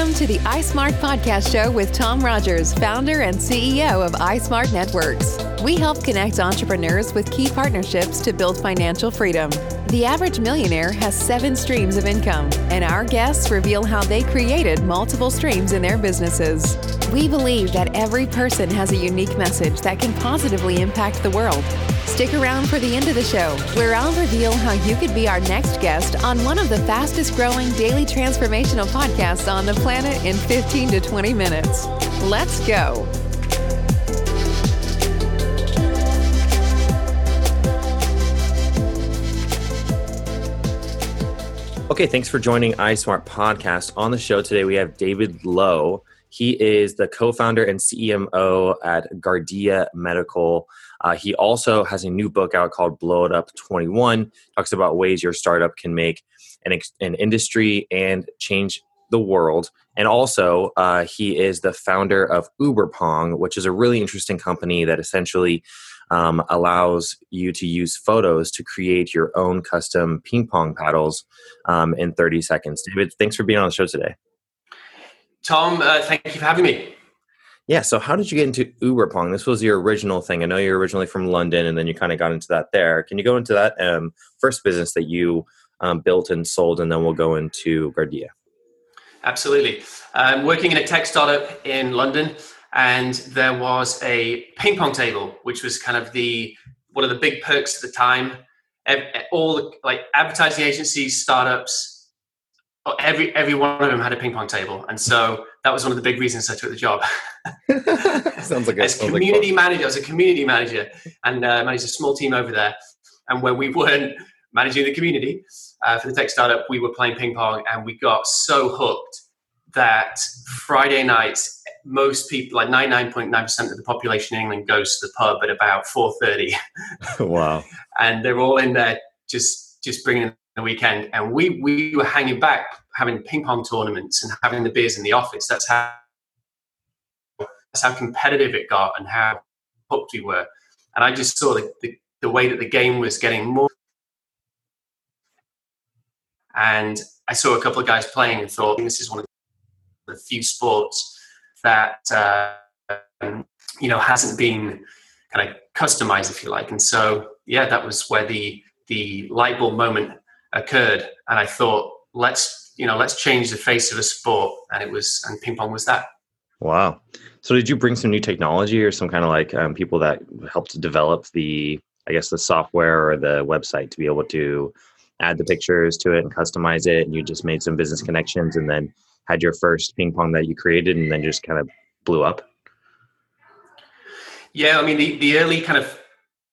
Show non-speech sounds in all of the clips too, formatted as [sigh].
Welcome to the iSmart Podcast Show with Tom Rogers, founder and CEO of iSmart Networks. We help connect entrepreneurs with key partnerships to build financial freedom. The average millionaire has seven streams of income, and our guests reveal how they created multiple streams in their businesses. We believe that every person has a unique message that can positively impact the world. Stick around for the end of the show, where I'll reveal how you could be our next guest on one of the fastest growing daily transformational podcasts on the planet in 15 to 20 minutes. Let's go. Okay, thanks for joining iSmart Podcast. On the show today, we have David Lowe. He is the co founder and CMO at Guardia Medical. Uh, he also has a new book out called Blow It Up 21, talks about ways your startup can make an, an industry and change the world. And also, uh, he is the founder of UberPong, which is a really interesting company that essentially um, allows you to use photos to create your own custom ping pong paddles um, in 30 seconds. David, thanks for being on the show today. Tom, uh, thank you for having me. Yeah, so how did you get into UberPong? This was your original thing. I know you're originally from London and then you kind of got into that there. Can you go into that um, first business that you um, built and sold, and then we'll go into Guardia? Absolutely. I'm working in a tech startup in London and there was a ping pong table, which was kind of the one of the big perks at the time. All the like advertising agencies, startups, every every one of them had a ping pong table, and so that was one of the big reasons I took the job. [laughs] sounds like a, as community like manager. I was a community manager and uh, managed a small team over there. And when we weren't managing the community uh, for the tech startup, we were playing ping pong, and we got so hooked that Friday nights most people, like 99.9% of the population in England goes to the pub at about 4.30. [laughs] wow. and they're all in there just, just bringing the weekend. And we, we were hanging back, having ping pong tournaments and having the beers in the office. That's how, that's how competitive it got and how hooked we were. And I just saw the, the, the way that the game was getting more. And I saw a couple of guys playing and thought, this is one of the few sports that uh, you know hasn't been kind of customized, if you like. And so, yeah, that was where the the light bulb moment occurred, and I thought, let's you know, let's change the face of a sport, and it was, and ping pong was that. Wow. So, did you bring some new technology, or some kind of like um, people that helped develop the, I guess, the software or the website to be able to add the pictures to it and customize it, and you just made some business connections, and then had your first ping pong that you created and then just kind of blew up? Yeah, I mean the, the early kind of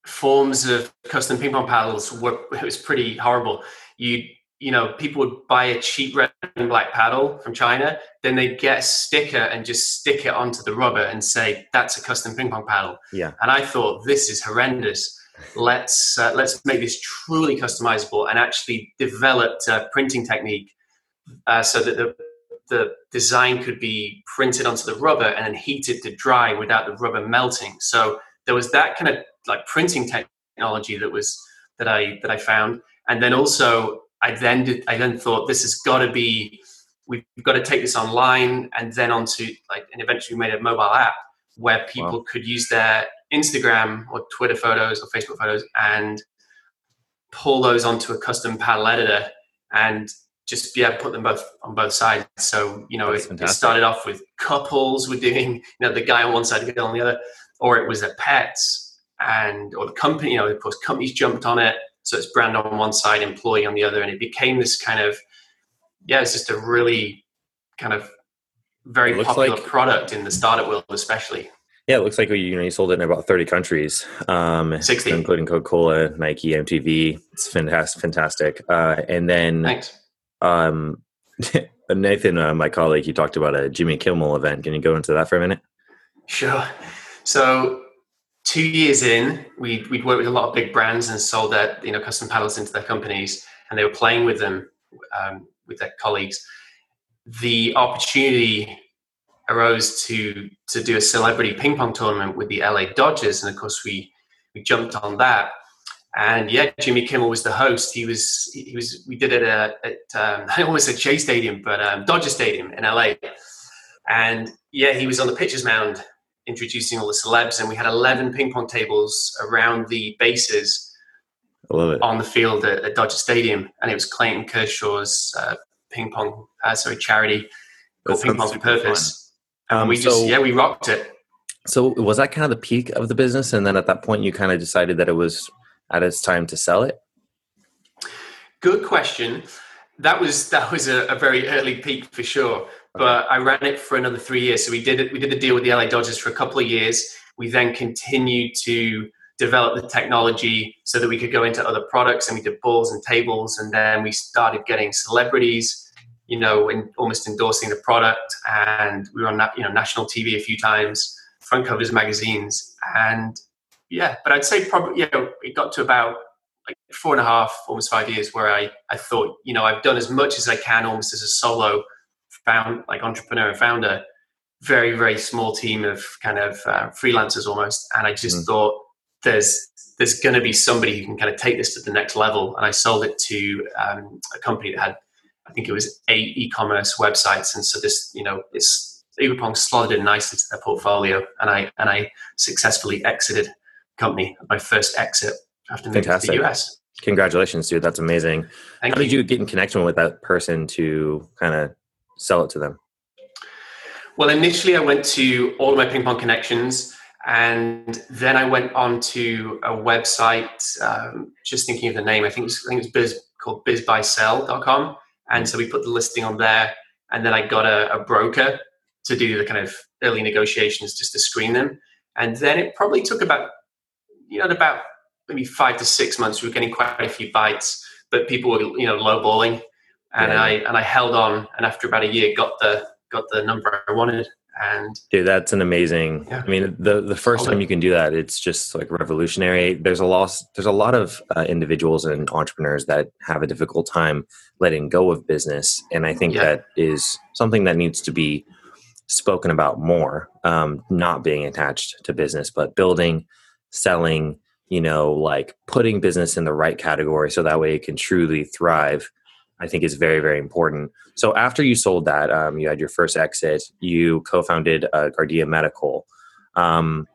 forms of custom ping pong paddles were it was pretty horrible. You you know people would buy a cheap red and black paddle from China, then they'd get a sticker and just stick it onto the rubber and say that's a custom ping pong paddle. Yeah, and I thought this is horrendous. Let's uh, let's make this truly customizable and actually developed a printing technique uh, so that the the design could be printed onto the rubber and then heated to dry without the rubber melting. So there was that kind of like printing technology that was that I that I found, and then also I then did I then thought this has got to be we've got to take this online and then onto like and eventually we made a mobile app where people wow. could use their Instagram or Twitter photos or Facebook photos and pull those onto a custom paddle editor and just yeah put them both on both sides. So you know it, it, started off with couples were doing you know the guy on one side the girl on the other or it was at pets and or the company you know of course companies jumped on it so it's brand on one side employee on the other and it became this kind of yeah it's just a really kind of very popular like, product in the startup world especially yeah, it looks like you know you sold it in about thirty countries, um, 60. including Coca Cola, Nike, MTV. It's fantastic, fantastic. Uh, and then Thanks um, [laughs] Nathan, uh, my colleague, he talked about a Jimmy Kimmel event. Can you go into that for a minute? Sure. So two years in, we'd, we'd worked with a lot of big brands and sold their you know custom paddles into their companies, and they were playing with them um, with their colleagues. The opportunity arose to to do a celebrity ping pong tournament with the LA Dodgers, and of course we we jumped on that. And yeah, Jimmy Kimmel was the host. He was he was we did it at, at um, I [laughs] almost said Chase Stadium, but um, Dodger Stadium in LA. And yeah, he was on the pitcher's mound introducing all the celebs, and we had 11 ping pong tables around the bases on the field at, at, Dodger Stadium, and it was Clayton Kershaw's uh, ping pong, uh, sorry, charity called Ping Pong for Purpose. Um, and we just, so, yeah, we rocked it. So was that kind of the peak of the business, and then at that point, you kind of decided that it was at its time to sell it? Good question. That was that was a, a very early peak for sure but I ran it for another three years. So we did it. We did the deal with the LA Dodgers for a couple of years. We then continued to develop the technology so that we could go into other products, and we did balls and tables, and then we started getting celebrities, you know, in, almost endorsing the product, and we were on you know national TV a few times, front covers magazines, and yeah. But I'd say probably you know it got to about like four and a half, almost five years, where I I thought you know I've done as much as I can almost as a solo found like entrepreneur and founder, very very small team of kind of uh, freelancers almost, and I just mm. thought there's there's going to be somebody who can kind of take this to the next level, and I sold it to um, a company that had I think it was eight e-commerce websites, and so this you know it's Uberpong slotted in nicely to their portfolio, and I and I successfully exited company my first exit after moving to the US. Congratulations, dude! That's amazing. Thank How you. did you get in connection with that person to kind of sell it to them? Well, initially I went to all of my ping pong connections, and then I went on to a website. Um, just thinking of the name, I think it was, it biz, called bizbuysell.com. And so we put the listing on there, and then I got a, a broker to do the kind of early negotiations just to screen them. And then it probably took about, you know, about maybe five to six months. We were getting quite a few bites, but people were, you know, lowballing and yeah. I and I held on, and after about a year, got the got the number I wanted. And dude, that's an amazing. Yeah. I mean, the the first time you can do that, it's just like revolutionary. There's a loss. There's a lot of uh, individuals and entrepreneurs that have a difficult time letting go of business, and I think yeah. that is something that needs to be spoken about more. Um, not being attached to business, but building, selling. You know, like putting business in the right category so that way it can truly thrive I think is very, very important. So after you sold that, um, you had your first exit, you co-founded uh, Guardia Medical. Um,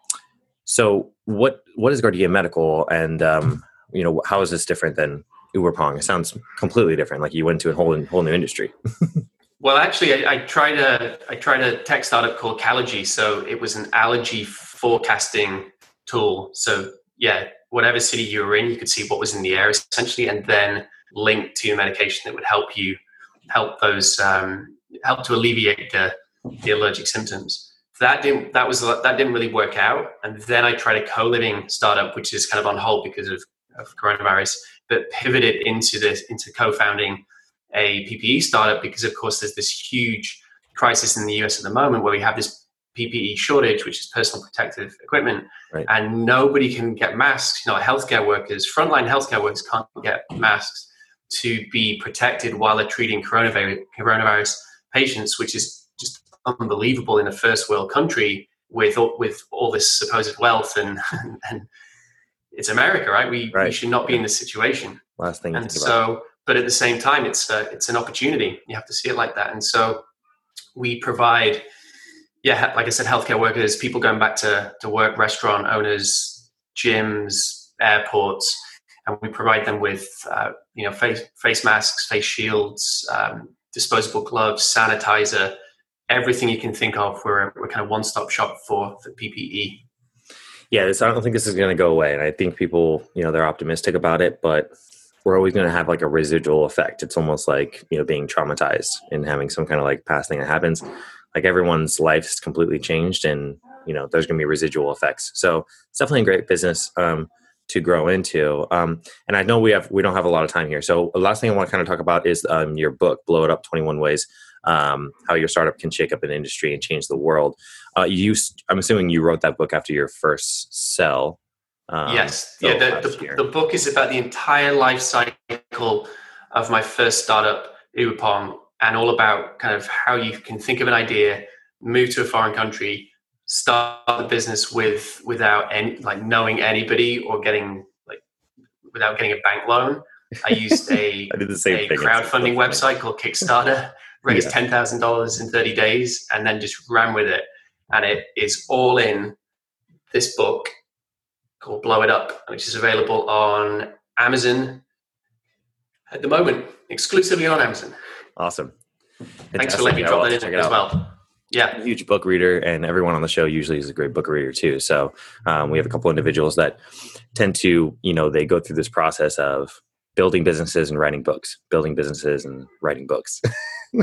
so what what is Guardia Medical, and um, you know how is this different than Uberpong? It sounds completely different. Like you went to a whole whole new industry. [laughs] well, actually, I, I, tried a I tried a tech startup called Calogy. So it was an allergy forecasting tool. So yeah, whatever city you were in, you could see what was in the air essentially, and then linked to a medication that would help you help those um, help to alleviate the, the allergic symptoms. That didn't that was that didn't really work out, and then I tried a co-living startup, which is kind of on hold because of, of coronavirus, but pivoted into this into co-founding a PPE startup because, of course, there's this huge crisis in the US at the moment where we have this PPE shortage, which is personal protective equipment, right. and nobody can get masks. You know, healthcare workers, frontline healthcare workers can't get masks to be protected while they're treating coronavirus, coronavirus patients, which is just unbelievable in a first world country with with all this supposed wealth and [laughs] and it's America, right? We, right. we should not be in this situation. Last thing, and so, but at the same time, it's a, it's an opportunity. You have to see it like that, and so we provide, yeah, like I said, healthcare workers, people going back to to work, restaurant owners, gyms, airports and we provide them with uh, you know face face masks, face shields, um, disposable gloves, sanitizer, everything you can think of. We're we're kind of one stop shop for PPE. Yeah, this, I don't think this is going to go away, and I think people you know they're optimistic about it, but we're always going to have like a residual effect. It's almost like you know being traumatized and having some kind of like past thing that happens. Like everyone's life's completely changed, and you know there's going to be residual effects. So it's definitely a great business. Um, to grow into. Um, and I know we have we don't have a lot of time here. So the last thing I want to kind of talk about is um, your book, "Blow It Up: Twenty One Ways um, How Your Startup Can Shake Up an Industry and Change the World." Uh, you, I'm assuming you wrote that book after your first sell. Um, yes, yeah. The, the, the, book is about the entire life cycle of my first startup, Uberpong, and all about kind of how you can think of an idea, move to a foreign country, start the business with without any like knowing anybody or getting like without getting a bank loan. I used a, [laughs] I did the same a thing. crowdfunding website called Kickstarter, raised Yeah. $10,000 in 30 days, and then just ran with it. And it is all in this book called Blow It Up, which is available on Amazon at the moment, exclusively on Amazon. Awesome. Thanks for letting me drop that in as well. Yeah. I'm a huge book reader, and everyone on the show usually is a great book reader too. So um, we have a couple individuals that tend to, you know, they go through this process of building businesses and writing books, building businesses and writing books. [laughs]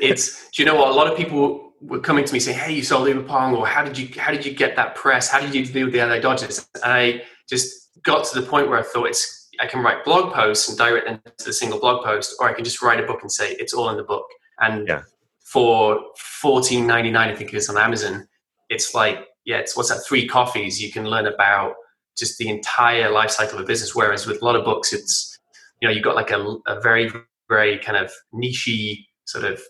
it's do you know what a lot of people were coming to me saying hey you sold Uber Pong or how did you how did you get that press how did you deal with the LA Dodgers and I just got to the point where I thought it's I can write blog posts and direct them to the single blog post or I can just write a book and say it's all in the book and Yeah. For fourteen ninety nine I think it is on Amazon it's like yeah it's what's that three coffees you can learn about just the entire life cycle of a business whereas with a lot of books it's you know you've got like a, a very very kind of nichey sort of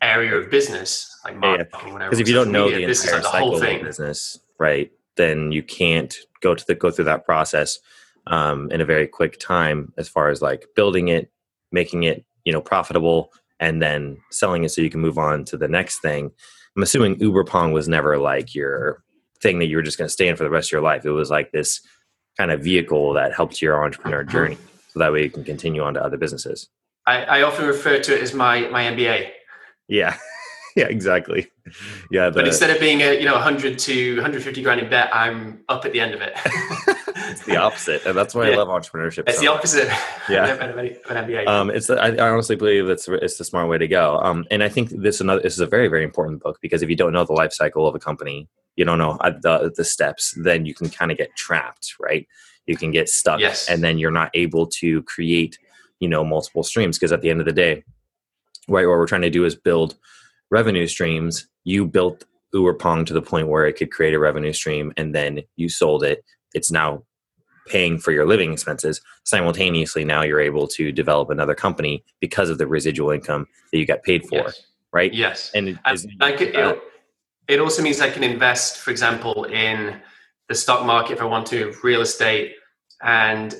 area of business like Yeah, yeah. whatever Because if you don't know the media, this is entire like the cycle whole of business, right, then you can't go to the go through that process um, in a very quick time as far as like building it, making it, you know, profitable, and then selling it so you can move on to the next thing. I'm assuming Uber Pong was never like your thing that you were just going to stay in for the rest of your life. It was like this kind of vehicle that helped your entrepreneur uh-huh. journey, so that way you can continue on to other businesses. I, I often refer to it as my my MBA Yeah, [laughs] yeah, exactly. Yeah, but instead of being a you know 100 to 150 grand in debt I'm up at the end of it [laughs] it's the opposite, and that's why I love entrepreneurship. it's so the opposite Yeah. of an of an MBA um, it's I, I honestly believe it's it's the smart way to go. Um, and I think this another this is a very very important book because if you don't know the life cycle of a company, you don't know uh, the the steps, then you can kind of get trapped, right? You can get stuck, Yes. and then you're not able to create, you know, multiple streams because at the end of the day, right, what we're trying to do is build revenue streams. You built Uber Pong to the point where it could create a revenue stream, and then you sold it. It's now paying for your living expenses simultaneously now you're able to develop another company because of the residual income that you got paid for yes. right yes and it, And is- I could, it, it also means I can invest, for example, in the stock market if I want to, real estate, and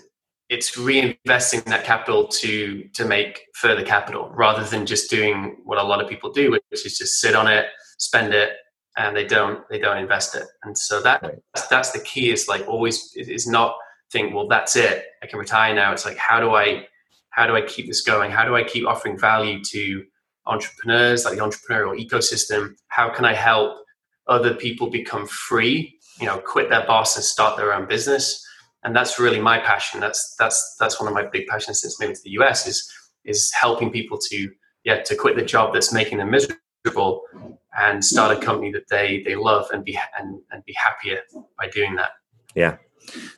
it's reinvesting that capital to to make further capital rather than just doing what a lot of people do, which is just sit on it, spend it, and they don't they don't invest it. And so that Right. that's, that's the key. Is like always is not think well that's it I can retire now. It's like how do I how do I keep this going? How do I keep offering value to entrepreneurs, like the entrepreneurial ecosystem? How can I help other people become free? You know, quit their boss and start their own business. And that's really my passion. That's that's that's one of my big passions since moving to the US is is helping people to yeah to quit the job that's making them miserable and start a company that they they love and be and, and be happier by doing that. yeah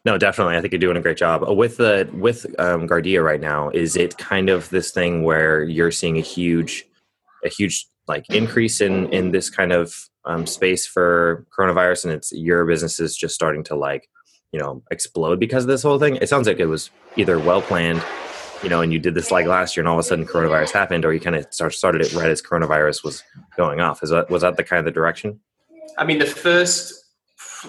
no definitely i think you're doing a great job Uh, with the with um, Guardia right now is it kind of this thing where you're seeing a huge a huge like increase in in this kind of um, space for coronavirus and it's your business is just starting to like you know explode because of this whole thing it sounds like it was either well planned you know and you did this like last year and all of a sudden coronavirus happened or you kind of start, started it right as coronavirus was going off is that was that the kind of the direction I mean, the first,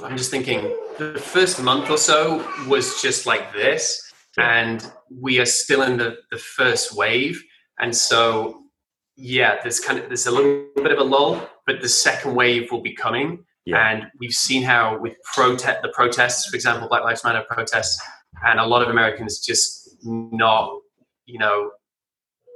I'm just thinking, the first month or so was just like this. Yeah. And we are still in the, the first wave. And so, yeah, there's kind of, there's a little bit of a lull, but the second wave will be coming. Yeah. And we've seen how with protest, the protests, for example, Black Lives Matter protests, and a lot of Americans just not, you know,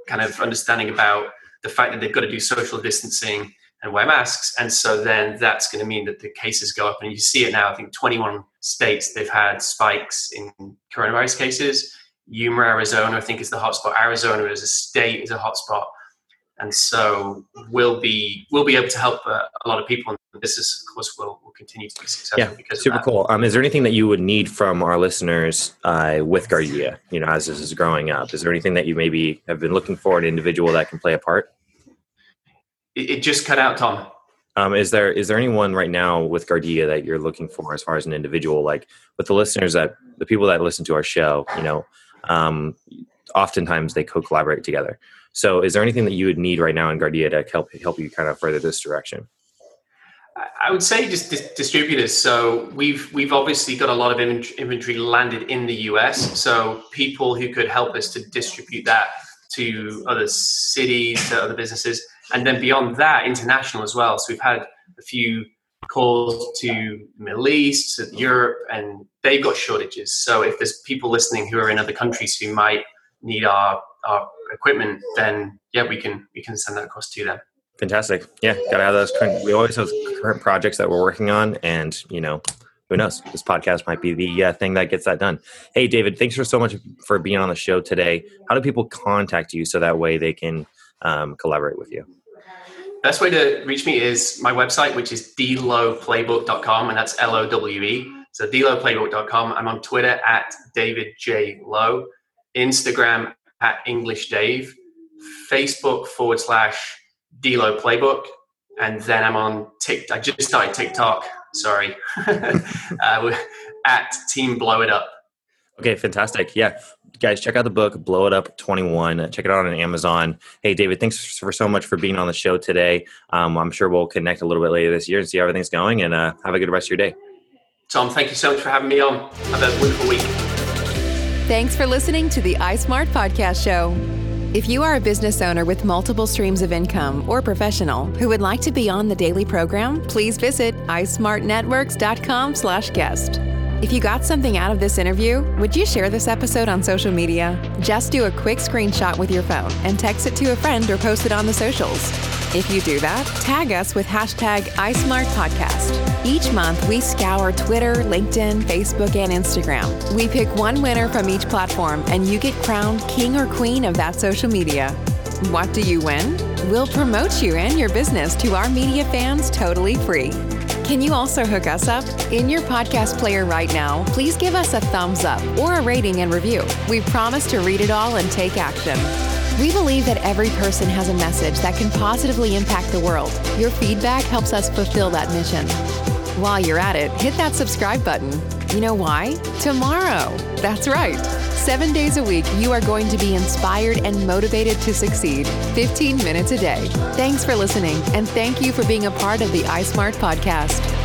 kind of understanding about the fact that they've got to do social distancing and wear masks. And so then that's going to mean that the cases go up. And you see it now, I think 21 states, they've had spikes in coronavirus cases. Yuma, Arizona, I think is the hotspot. Arizona as a state is a hotspot. And so we'll be we'll be able to help uh, a lot of people. And this is, of course, will will continue to be successful yeah because super cool. Um, is there anything that you would need from our listeners uh, with Guardia you know as this is growing up? Is there anything that you maybe have been looking for an individual that can play a part? It, it just cut out, Tom. um, is there is there anyone right now with Guardia that you're looking for as far as an individual? Like with the listeners that the people that listen to our show you know um, oftentimes they co-collaborate together so is there anything that you would need right now in Guardia to help help you kind of further this direction I would say just dis- distributors. So we've we've obviously got a lot of inventory landed in the US. So people who could help us to distribute that to other cities, to other businesses, and then beyond that, international as well. So we've had a few calls to Middle East, to Europe, and they've got shortages. So if there's people listening who are in other countries who might need our our equipment, then yeah, we can we can send that across to them. Fantastic. Yeah, gotta have those. Current, we always have current projects that we're working on, and you know, who knows? This podcast might be the uh, thing that gets that done. Hey, David, thanks for so much for being on the show today. How do people contact you so that way they can um, collaborate with you? Best way to reach me is my website, which is dloweplaybook.com, and that's L O W E. So dloweplaybook.com. I'm on Twitter at David J Lowe, Instagram at English Dave, Facebook forward slash Delo Playbook, and then I'm on TikTok. I just started TikTok. Sorry, [laughs] uh, at Team Blow It Up. Okay, fantastic. Yeah, guys, check out the book Blow It Up 21. Check it out on Amazon. Hey, David, thanks for so much for being on the show today. Um, I'm sure we'll connect a little bit later this year and see how everything's going. And uh, have a good rest of your day. Tom, thank you so much for having me on. Have a wonderful week. Thanks for listening to the iSmart Podcast Show. If you are a business owner with multiple streams of income or professional who would like to be on the daily program, please visit ismartnetworks.com/guest. If you got something out of this interview, would you share this episode on social media? Just do a quick screenshot with your phone and text it to a friend or post it on the socials. If you do that, tag us with hashtag iSmartPodcast. Each month, we scour Twitter, LinkedIn, Facebook, and Instagram. We pick one winner from each platform, and you get crowned king or queen of that social media. What do you win? We'll promote you and your business to our media fans totally free. Can you also hook us up? In your podcast player right now, please give us a thumbs up or a rating and review. We promise to read it all and take action. We believe that every person has a message that can positively impact the world. Your feedback helps us fulfill that mission. While you're at it, hit that subscribe button. You know why? Tomorrow. That's right. Seven days a week, you are going to be inspired and motivated to succeed 15 minutes a day. Thanks for listening, and thank you for being a part of the iSmart podcast.